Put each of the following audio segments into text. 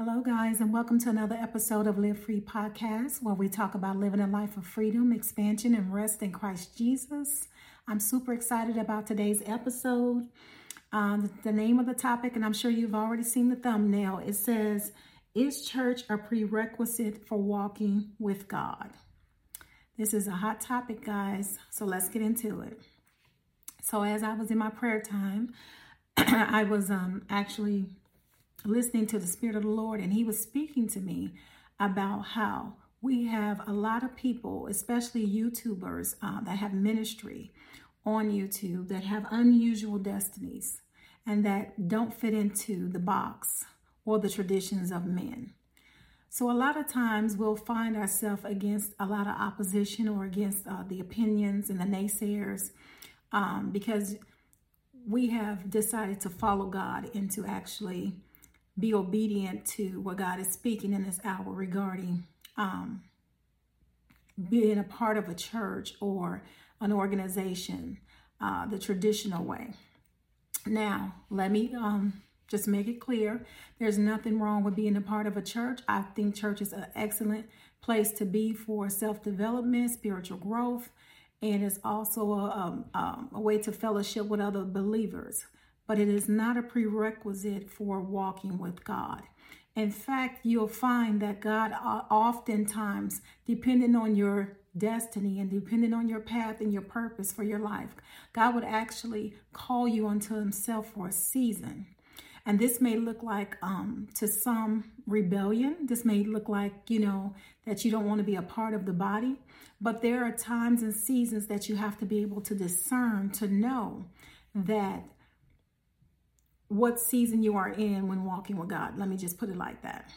Hello, guys, and welcome to another episode of Live Free Podcast, where we talk about living a life of freedom, expansion, and rest in Christ Jesus. I'm super excited about today's episode. Um, the name of the topic, and I'm sure you've already seen the thumbnail, it says, Is church a prerequisite for walking with God? This is a hot topic, guys, so let's get into it. So, as I was in my prayer time, I was um, actually listening to the Spirit of the Lord, and He was speaking to me about how we have a lot of people, especially YouTubers, uh, that have ministry on YouTube that have unusual destinies and that don't fit into the box or the traditions of men. So, a lot of times we'll find ourselves against a lot of opposition or against uh, the opinions and the naysayers um, because we have decided to follow God and to actually be obedient to what God is speaking in this hour regarding um, being a part of a church or an organization uh, the traditional way. Now, let me um, just make it clear there's nothing wrong with being a part of a church. I think church is an excellent place to be for self development, spiritual growth, and it's also a, um, um, a way to fellowship with other believers but it is not a prerequisite for walking with God. In fact, you'll find that God oftentimes, depending on your destiny and depending on your path and your purpose for your life, God would actually call you unto Himself for a season. And this may look like um, to some rebellion. This may look like, you know, that you don't want to be a part of the body. But there are times and seasons that you have to be able to discern to know that what season you are in when walking with God. Let me just put it like that.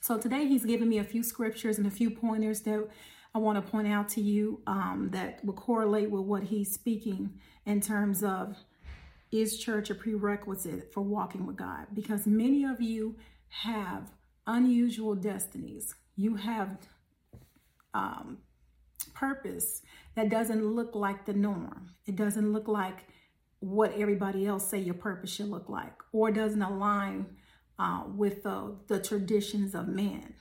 So today he's given me a few scriptures and a few pointers that I want to point out to you um, that will correlate with what he's speaking in terms of is church a prerequisite for walking with God? Because many of you have unusual destinies. You have um, purpose that doesn't look like the norm. It doesn't look like what everybody else say your purpose should look like or doesn't align uh, with the, traditions of men.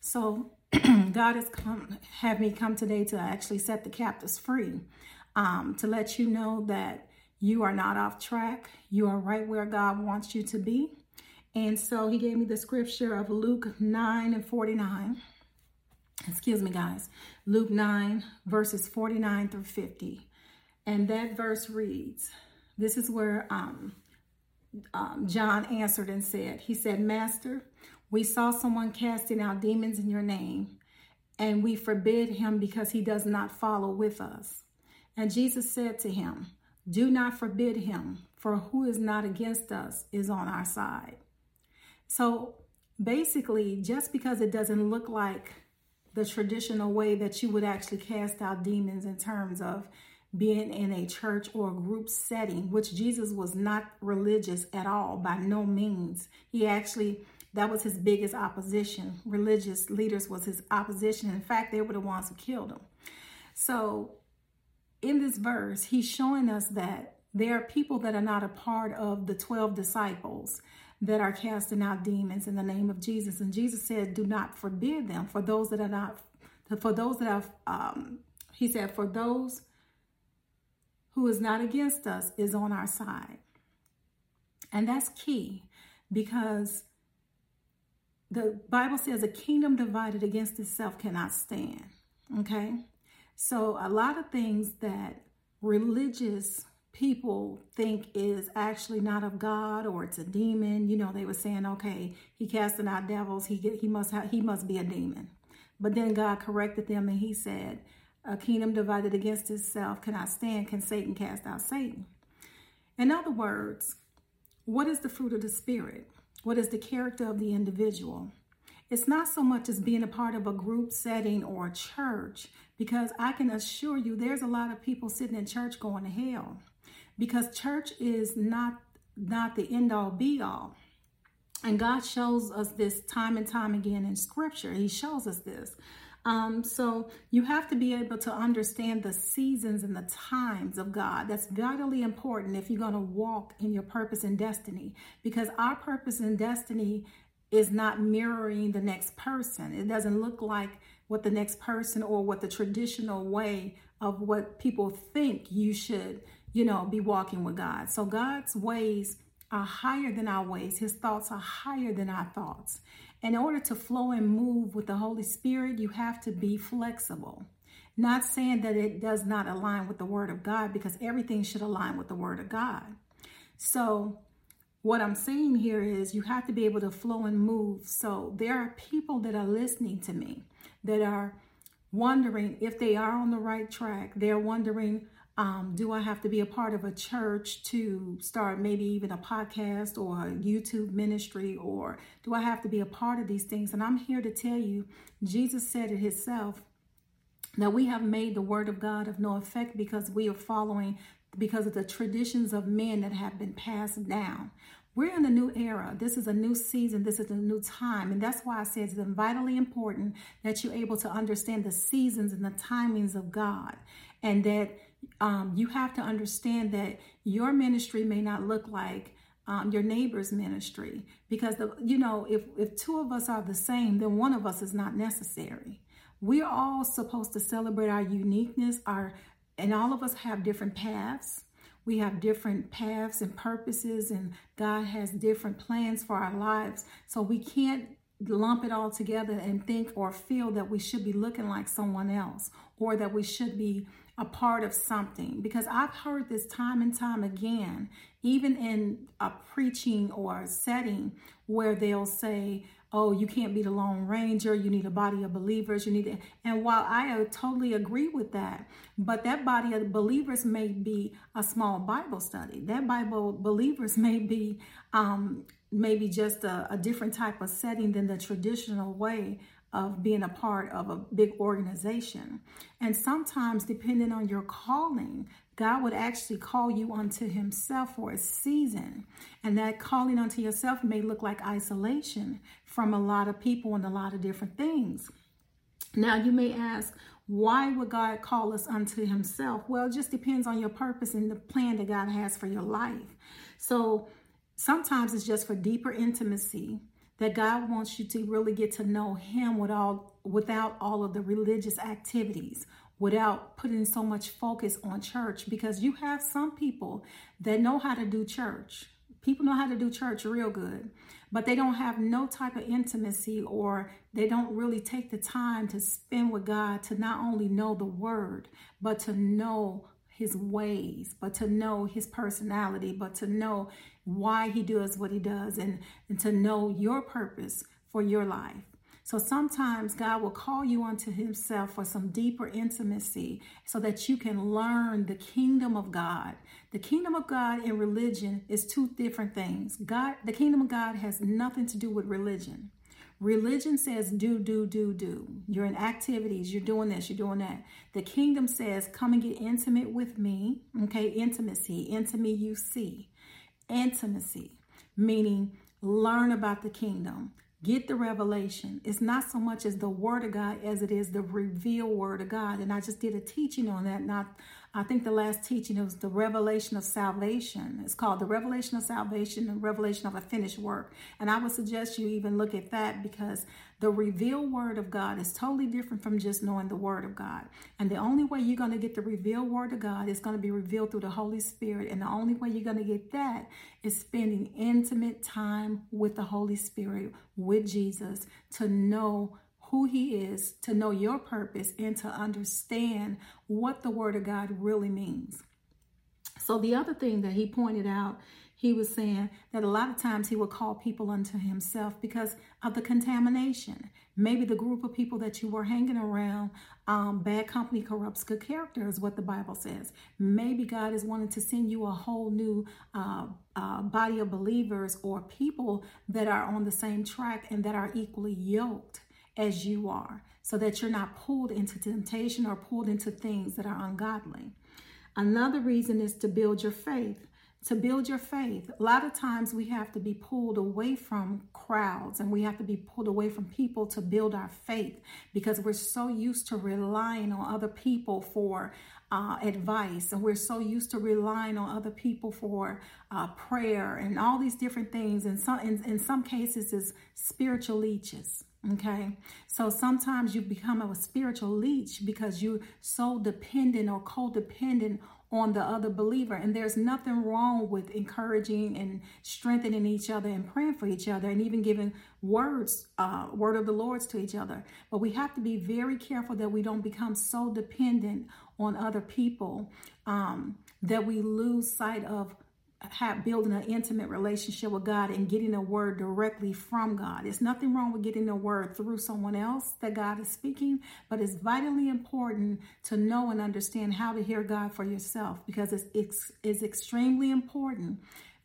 So God has come, have me come today to actually set the captives free, um, to let you know that you are not off track. You are right where God wants you to be. And so he gave me the scripture of Luke 9 and 49. Excuse me, guys. Luke 9, verses 49 through 50. And that verse reads, this is where um, um, John answered and said, He said, Master, we saw someone casting out demons in your name, and we forbid him because he does not follow with us. And Jesus said to him, Do not forbid him, for who is not against us is on our side. So basically, just because it doesn't look like the traditional way that you would actually cast out demons in terms of being in a church or a group setting, which Jesus was not religious at all, by no means. He actually, that was his biggest opposition. Religious leaders was his opposition. In fact, they were the ones who killed him. So, in this verse, he's showing us that there are people that are not a part of the 12 disciples that are casting out demons in the name of Jesus. And Jesus said, Do not forbid them. For those that are not, for those that have, um, he said, for those who is not against us is on our side. And that's key because the Bible says a kingdom divided against itself cannot stand. Okay? So, a lot of things that religious people think is actually not of God or it's a demon. You know, they were saying, okay, he casting out devils, he get, he must have, he must be a demon. But then God corrected them and he said, a kingdom divided against itself cannot stand. Can Satan cast out Satan? In other words, what is the fruit of the Spirit? What is the character of the individual? It's not so much as being a part of a group setting or a church, because I can assure you there's a lot of people sitting in church going to hell because church is not not the end all be all. And God shows us this time and time again in scripture. He shows us this. Um, so you have to be able to understand the seasons and the times of God. That's vitally important if you're going to walk in your purpose and destiny, because our purpose and destiny is not mirroring the next person. It doesn't look like what the next person or what the traditional way of what people think you should, you know, be walking with God. So God's ways are higher than our ways. His thoughts are higher than our thoughts. In order to flow and move with the Holy Spirit, you have to be flexible. Not saying that it does not align with the Word of God, because everything should align with the Word of God. So, what I'm saying here is you have to be able to flow and move. So, there are people that are listening to me that are wondering if they are on the right track. They're wondering, um, do I have to be a part of a church to start maybe even a podcast or a YouTube ministry, or do I have to be a part of these things? And I'm here to tell you, Jesus said it himself that we have made the word of God of no effect because we are following because of the traditions of men that have been passed down. We're in a new era. This is a new season. This is a new time. And that's why I say it's vitally important that you're able to understand the seasons and the timings of God. And that um, you have to understand that your ministry may not look like um, your neighbor's ministry because the, you know if if two of us are the same then one of us is not necessary. We're all supposed to celebrate our uniqueness our and all of us have different paths. We have different paths and purposes and god has different plans for our lives. So we can't lump it all together and think or feel that we should be looking like someone else or that we should be a part of something because I've heard this time and time again, even in a preaching or a setting where they'll say, Oh, you can't be the Lone Ranger. You need a body of believers. You need it. And while I totally agree with that, but that body of believers may be a small Bible study. That Bible believers may be um, maybe just a, a different type of setting than the traditional way of being a part of a big organization. And sometimes, depending on your calling, God would actually call you unto Himself for a season. And that calling unto yourself may look like isolation from a lot of people and a lot of different things. Now, you may ask, why would God call us unto Himself? Well, it just depends on your purpose and the plan that God has for your life. So, sometimes it's just for deeper intimacy that God wants you to really get to know him without without all of the religious activities, without putting so much focus on church because you have some people that know how to do church. People know how to do church real good, but they don't have no type of intimacy or they don't really take the time to spend with God to not only know the word, but to know his ways, but to know his personality, but to know why he does what he does and, and to know your purpose for your life. So sometimes God will call you unto himself for some deeper intimacy so that you can learn the kingdom of God. The kingdom of God and religion is two different things. God, the kingdom of God has nothing to do with religion. Religion says do, do, do, do. You're in activities, you're doing this, you're doing that. The kingdom says come and get intimate with me. Okay, intimacy, into me you see. Intimacy, meaning learn about the kingdom, get the revelation. It's not so much as the word of God as it is the revealed word of God. And I just did a teaching on that not I think the last teaching was the revelation of salvation. It's called the revelation of salvation and revelation of a finished work. And I would suggest you even look at that because the revealed word of God is totally different from just knowing the word of God. And the only way you're going to get the revealed word of God is going to be revealed through the Holy Spirit. And the only way you're going to get that is spending intimate time with the Holy Spirit, with Jesus, to know who He is, to know your purpose, and to understand what the Word of God really means. So, the other thing that he pointed out, he was saying that a lot of times he would call people unto himself because of the contamination. Maybe the group of people that you were hanging around, um, bad company corrupts good character, is what the Bible says. Maybe God is wanting to send you a whole new uh, uh, body of believers or people that are on the same track and that are equally yoked as you are, so that you're not pulled into temptation or pulled into things that are ungodly. Another reason is to build your faith. to build your faith. A lot of times we have to be pulled away from crowds and we have to be pulled away from people to build our faith because we're so used to relying on other people for uh, advice and we're so used to relying on other people for uh, prayer and all these different things. And some, in, in some cases, is spiritual leeches. Okay, so sometimes you become a spiritual leech because you're so dependent or codependent on the other believer. And there's nothing wrong with encouraging and strengthening each other and praying for each other and even giving words, uh, word of the Lord's to each other. But we have to be very careful that we don't become so dependent on other people um, that we lose sight of have building an intimate relationship with God and getting a word directly from God. There's nothing wrong with getting a word through someone else that God is speaking, but it's vitally important to know and understand how to hear God for yourself because it's it's, it's extremely important.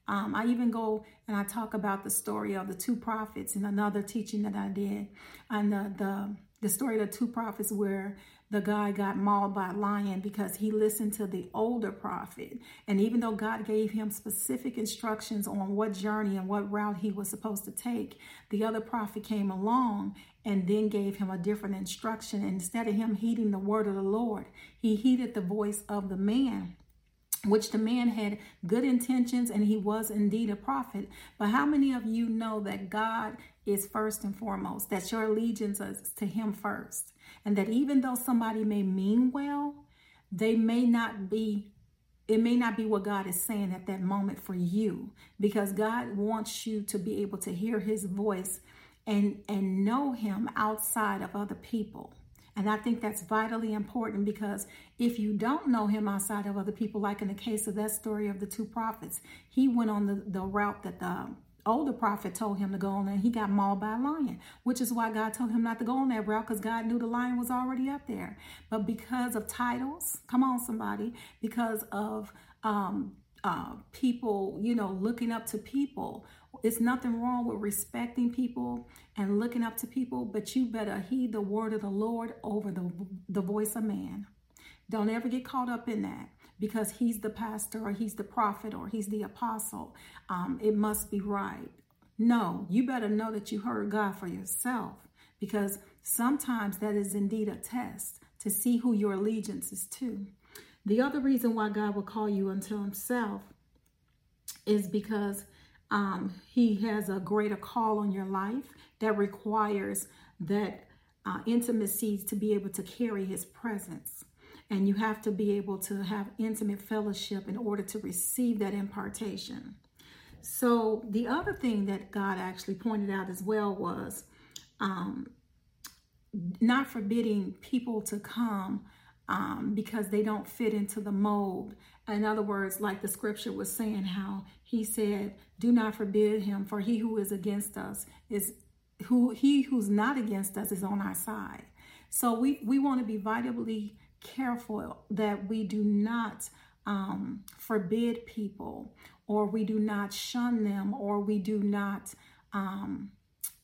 Um, I even go and I talk about the story of the two prophets in another teaching that I did, and the the the story of the two prophets where the guy got mauled by a lion because he listened to the older prophet. And even though God gave him specific instructions on what journey and what route he was supposed to take, the other prophet came along and then gave him a different instruction. Instead of him heeding the word of the Lord, he heeded the voice of the man which the man had good intentions and he was indeed a prophet. But how many of you know that God is first and foremost, that your allegiance is to him first? And that even though somebody may mean well, they may not be it may not be what God is saying at that moment for you because God wants you to be able to hear his voice and and know him outside of other people. And I think that's vitally important because if you don't know him outside of other people, like in the case of that story of the two prophets, he went on the, the route that the older prophet told him to go on and he got mauled by a lion, which is why God told him not to go on that route because God knew the lion was already up there. But because of titles, come on, somebody, because of um, uh, people, you know, looking up to people. It's nothing wrong with respecting people and looking up to people, but you better heed the word of the Lord over the, the voice of man. Don't ever get caught up in that because he's the pastor or he's the prophet or he's the apostle. Um, it must be right. No, you better know that you heard God for yourself because sometimes that is indeed a test to see who your allegiance is to. The other reason why God will call you unto himself is because um, he has a greater call on your life that requires that uh, intimacy to be able to carry his presence. And you have to be able to have intimate fellowship in order to receive that impartation. So, the other thing that God actually pointed out as well was um, not forbidding people to come um, because they don't fit into the mold. In other words, like the scripture was saying, how he said, "Do not forbid him, for he who is against us is who he who's not against us is on our side." So we we want to be vitally careful that we do not um, forbid people, or we do not shun them, or we do not um,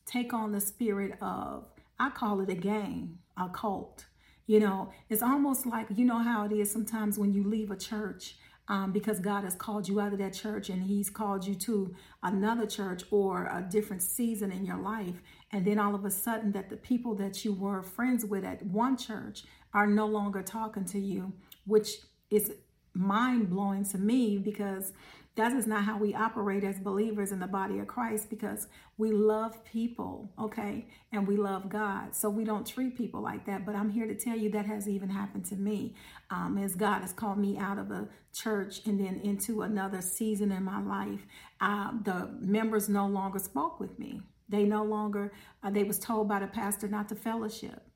take on the spirit of I call it a gang, a cult you know, it's almost like, you know how it is sometimes when you leave a church um, because God has called you out of that church and He's called you to another church or a different season in your life. And then all of a sudden, that the people that you were friends with at one church are no longer talking to you, which is mind blowing to me because that is not how we operate as believers in the body of Christ because we love people, okay? And we love God. So we don't treat people like that. But I'm here to tell you that has even happened to me um, as God has called me out of a church and then into another season in my life. Uh, the members no longer spoke with me. They no longer, uh, they was told by the pastor not to fellowship.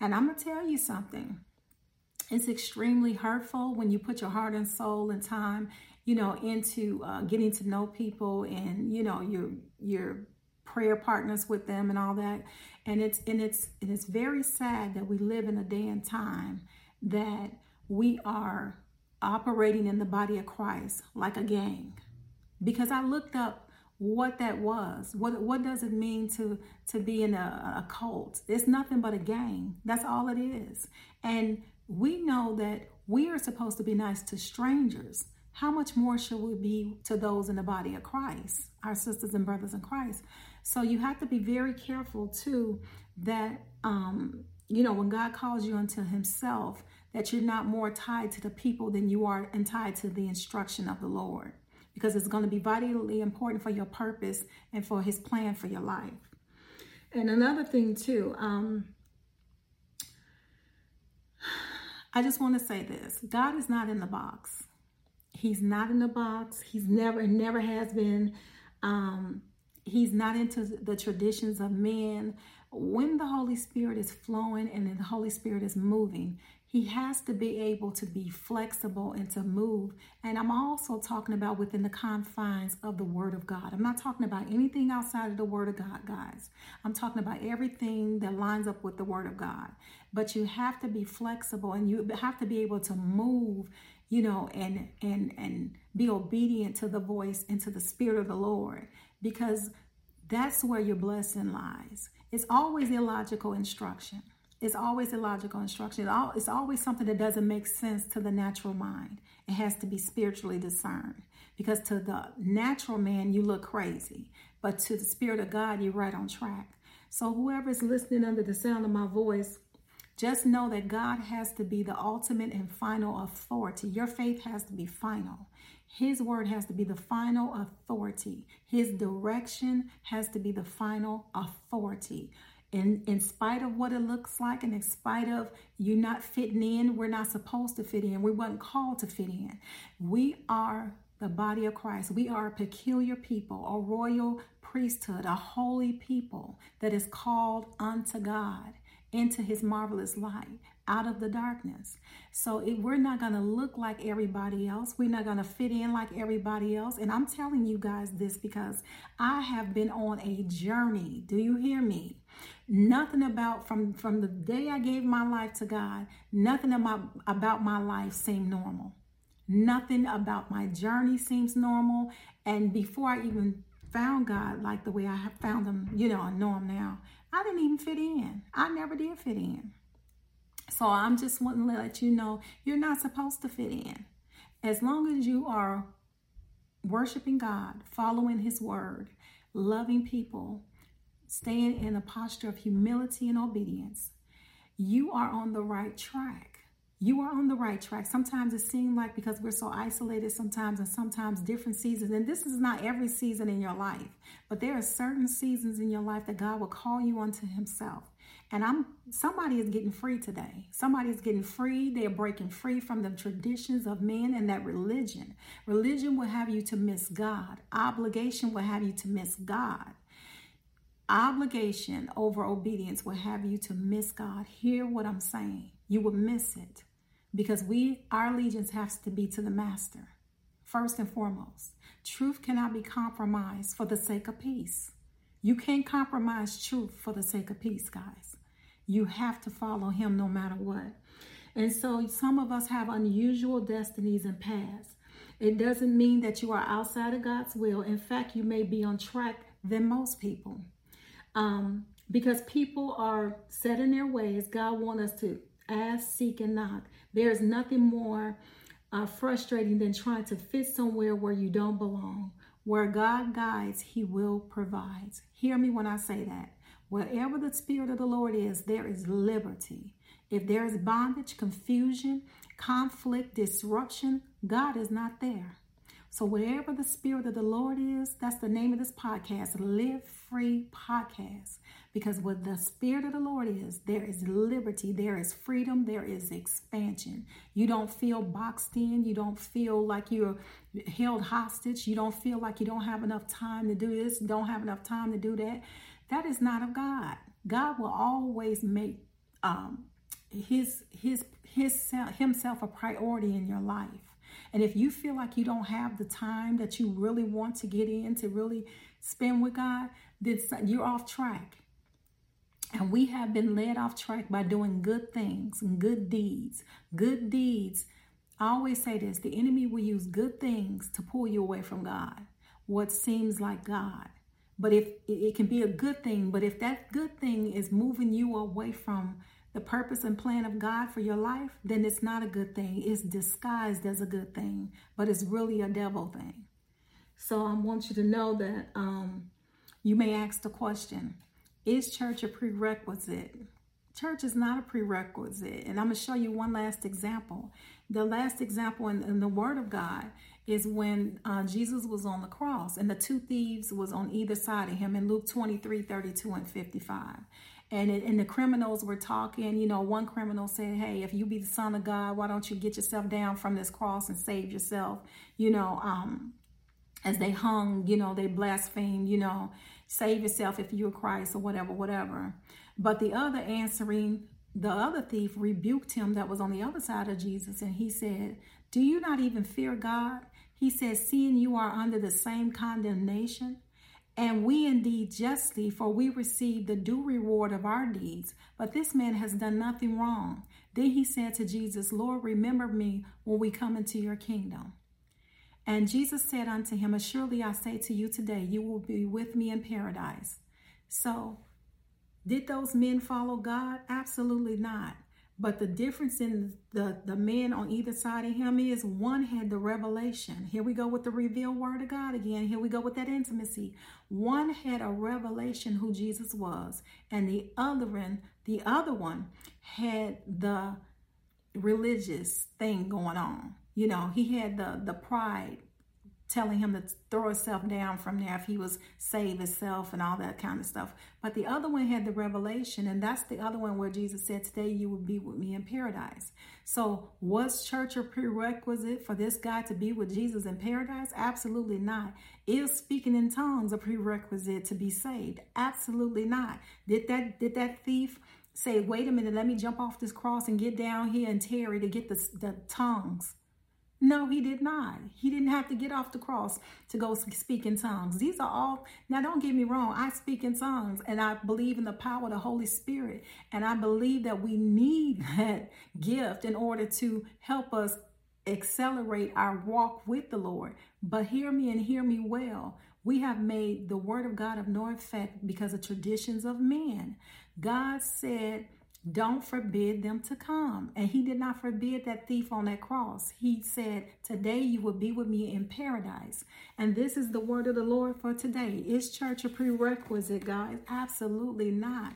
And I'm going to tell you something. It's extremely hurtful when you put your heart and soul and time you know, into uh, getting to know people and, you know, your, your prayer partners with them and all that. And it's, and it's, and it's very sad that we live in a day and time that we are operating in the body of Christ like a gang. Because I looked up what that was. What what does it mean to to be in a, a cult? It's nothing but a gang. That's all it is. And we know that we are supposed to be nice to strangers. how much more should we be to those in the body of Christ, our sisters and brothers in Christ? So you have to be very careful too that um, you know when God calls you unto Himself, that you're not more tied to the people than you are and tied to the instruction of the Lord, because it's going to be vitally important for your purpose and for His plan for your life. And another thing too, um, I just want to say this: God is not in the box. He's not in the box. He's never, never has been. Um, he's not into the traditions of men. When the Holy Spirit is flowing and the Holy Spirit is moving, he has to be able to be flexible and to move. And I'm also talking about within the confines of the Word of God. I'm not talking about anything outside of the Word of God, guys. I'm talking about everything that lines up with the Word of God. But you have to be flexible and you have to be able to move you know, and and and be obedient to the voice and to the spirit of the Lord because that's where your blessing lies. It's always illogical instruction. It's always illogical instruction. It's always something that doesn't make sense to the natural mind. It has to be spiritually discerned because to the natural man, you look crazy, but to the spirit of God, you're right on track. So, whoever is listening under the sound of my voice, just know that God has to be the ultimate and final authority. Your faith has to be final. His word has to be the final authority. His direction has to be the final authority. In, in spite of what it looks like, and in spite of you not fitting in, we're not supposed to fit in. We weren't called to fit in. We are the body of Christ. We are a peculiar people, a royal priesthood, a holy people that is called unto God into his marvelous light out of the darkness. So it, we're not going to look like everybody else. We're not going to fit in like everybody else. And I'm telling you guys this because I have been on a journey. Do you hear me? Nothing about from from the day I gave my life to God, nothing about about my life seemed normal. Nothing about my journey seems normal. And before I even found God like the way I have found him, you know, I know him now, I didn't even fit in. I never did fit in. So I'm just wanting to let you know you're not supposed to fit in. As long as you are worshiping God, following His word, loving people, staying in a posture of humility and obedience, you are on the right track you are on the right track. Sometimes it seems like because we're so isolated sometimes and sometimes different seasons, and this is not every season in your life, but there are certain seasons in your life that God will call you unto himself. And I'm somebody is getting free today. Somebody is getting free. They're breaking free from the traditions of men and that religion. Religion will have you to miss God. Obligation will have you to miss God. Obligation over obedience will have you to miss God. Hear what I'm saying. You will miss it because we our allegiance has to be to the master first and foremost. Truth cannot be compromised for the sake of peace. You can't compromise truth for the sake of peace guys. You have to follow him no matter what. And so some of us have unusual destinies and paths. It doesn't mean that you are outside of god's will. In fact you may be on track than most people um, because people are set in their ways god wants us to ask seek and knock there's nothing more uh, frustrating than trying to fit somewhere where you don't belong. Where God guides, He will provide. Hear me when I say that. Wherever the Spirit of the Lord is, there is liberty. If there is bondage, confusion, conflict, disruption, God is not there. So, wherever the Spirit of the Lord is, that's the name of this podcast, Live Free Podcast. Because where the Spirit of the Lord is, there is liberty, there is freedom, there is expansion. You don't feel boxed in, you don't feel like you're held hostage, you don't feel like you don't have enough time to do this, don't have enough time to do that. That is not of God. God will always make um, his his his himself a priority in your life. And if you feel like you don't have the time that you really want to get in to really spend with God, then you're off track. And we have been led off track by doing good things and good deeds. Good deeds. I always say this the enemy will use good things to pull you away from God, what seems like God. But if it can be a good thing, but if that good thing is moving you away from the purpose and plan of God for your life, then it's not a good thing. It's disguised as a good thing, but it's really a devil thing. So I want you to know that um, you may ask the question Is church a prerequisite? Church is not a prerequisite. And I'm going to show you one last example. The last example in, in the Word of God is when uh, Jesus was on the cross and the two thieves was on either side of him in Luke 23, 32, and 55 and it, and the criminals were talking. You know, one criminal said, "Hey, if you be the son of God, why don't you get yourself down from this cross and save yourself?" You know, um, as they hung, you know, they blasphemed. You know, save yourself if you're Christ or whatever, whatever. But the other answering, the other thief rebuked him that was on the other side of Jesus, and he said, "Do you not even fear God?" He says, "Seeing you are under the same condemnation." And we indeed justly, for we receive the due reward of our deeds. But this man has done nothing wrong. Then he said to Jesus, Lord, remember me when we come into your kingdom. And Jesus said unto him, Assuredly I say to you today, you will be with me in paradise. So, did those men follow God? Absolutely not. But the difference in the, the men on either side of him is one had the revelation. Here we go with the revealed word of God again. Here we go with that intimacy. One had a revelation who Jesus was, and the other one, the other one had the religious thing going on. You know, he had the the pride telling him to throw himself down from there if he was save himself and all that kind of stuff. But the other one had the revelation, and that's the other one where Jesus said, Today you will be with me in paradise. So, was church a prerequisite for this guy to be with Jesus in paradise? Absolutely not. Is speaking in tongues a prerequisite to be saved? Absolutely not. Did that did that thief say, wait a minute, let me jump off this cross and get down here and tarry to get the, the tongues? No, he did not. He didn't have to get off the cross to go speak in tongues. These are all, now don't get me wrong, I speak in tongues and I believe in the power of the Holy Spirit. And I believe that we need that gift in order to help us accelerate our walk with the Lord. But hear me and hear me well. We have made the word of God of no effect because of traditions of men. God said, don't forbid them to come. And he did not forbid that thief on that cross. He said, Today you will be with me in paradise. And this is the word of the Lord for today. Is church a prerequisite, guys? Absolutely not.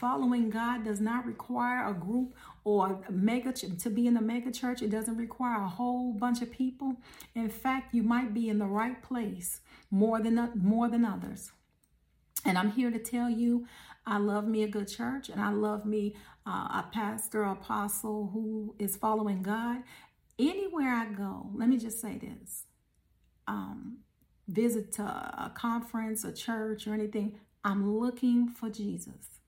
Following God does not require a group or a mega to be in the mega church. It doesn't require a whole bunch of people. In fact, you might be in the right place more than more than others. And I'm here to tell you I love me a good church and I love me uh, a pastor, apostle who is following God. Anywhere I go, let me just say this um, visit a conference, a church, or anything, I'm looking for Jesus.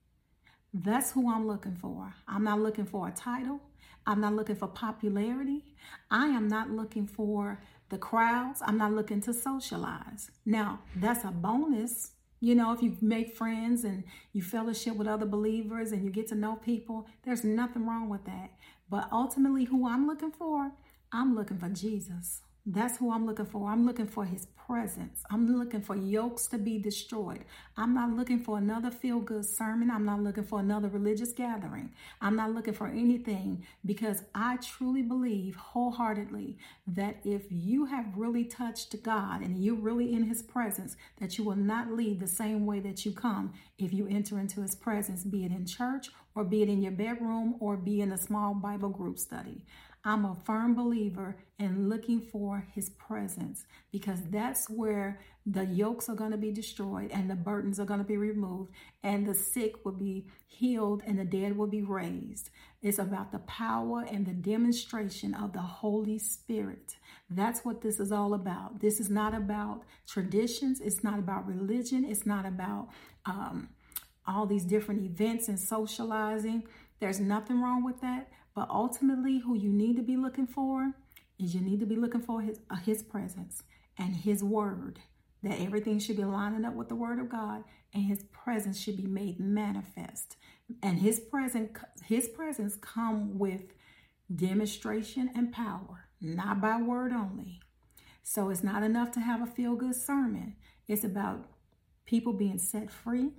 That's who I'm looking for. I'm not looking for a title. I'm not looking for popularity. I am not looking for the crowds. I'm not looking to socialize. Now, that's a bonus you know, if you make friends and you fellowship with other believers and you get to know people, there's nothing wrong with that. But ultimately, who I'm looking for, I'm looking for Jesus. That's who I'm looking for. I'm looking for his presence. I'm looking for yokes to be destroyed. I'm not looking for another feel good sermon. I'm not looking for another religious gathering. I'm not looking for anything because I truly believe wholeheartedly that if you have really touched God and you're really in his presence, that you will not leave the same way that you come if you enter into his presence, be it in church or be it in your bedroom or be in a small Bible group study. I'm a firm believer in looking for his presence because that's where the yokes are going to be destroyed and the burdens are going to be removed and the sick will be healed and the dead will be raised. It's about the power and the demonstration of the Holy Spirit. That's what this is all about. This is not about traditions, it's not about religion, it's not about um, all these different events and socializing. There's nothing wrong with that. But ultimately, who you need to be looking for is you need to be looking for his, uh, his presence and his word. That everything should be lining up with the word of God and his presence should be made manifest. And his presence, his presence come with demonstration and power, not by word only. So it's not enough to have a feel good sermon. It's about people being set free,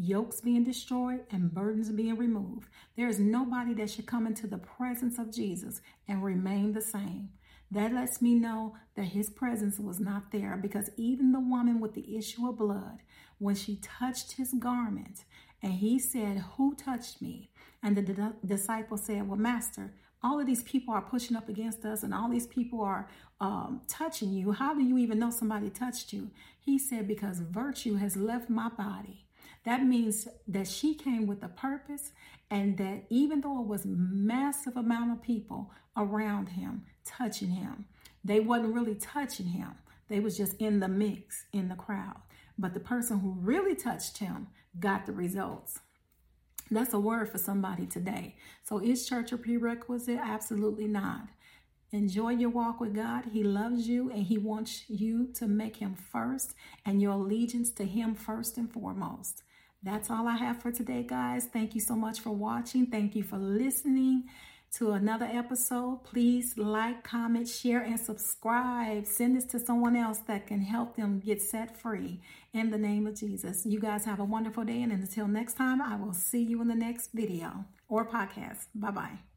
yokes being destroyed, and burdens being removed. There is nobody that should come into the presence of Jesus and remain the same. That lets me know that his presence was not there because even the woman with the issue of blood, when she touched his garment and he said, Who touched me? And the d- disciple said, Well, Master, all of these people are pushing up against us and all these people are um, touching you. How do you even know somebody touched you? He said, Because virtue has left my body. That means that she came with a purpose and that even though it was massive amount of people around him touching him, they wasn't really touching him. They was just in the mix in the crowd. But the person who really touched him got the results. That's a word for somebody today. So is church a prerequisite? Absolutely not. Enjoy your walk with God. He loves you and He wants you to make Him first and your allegiance to Him first and foremost. That's all I have for today, guys. Thank you so much for watching. Thank you for listening to another episode. Please like, comment, share, and subscribe. Send this to someone else that can help them get set free in the name of Jesus. You guys have a wonderful day, and until next time, I will see you in the next video or podcast. Bye bye.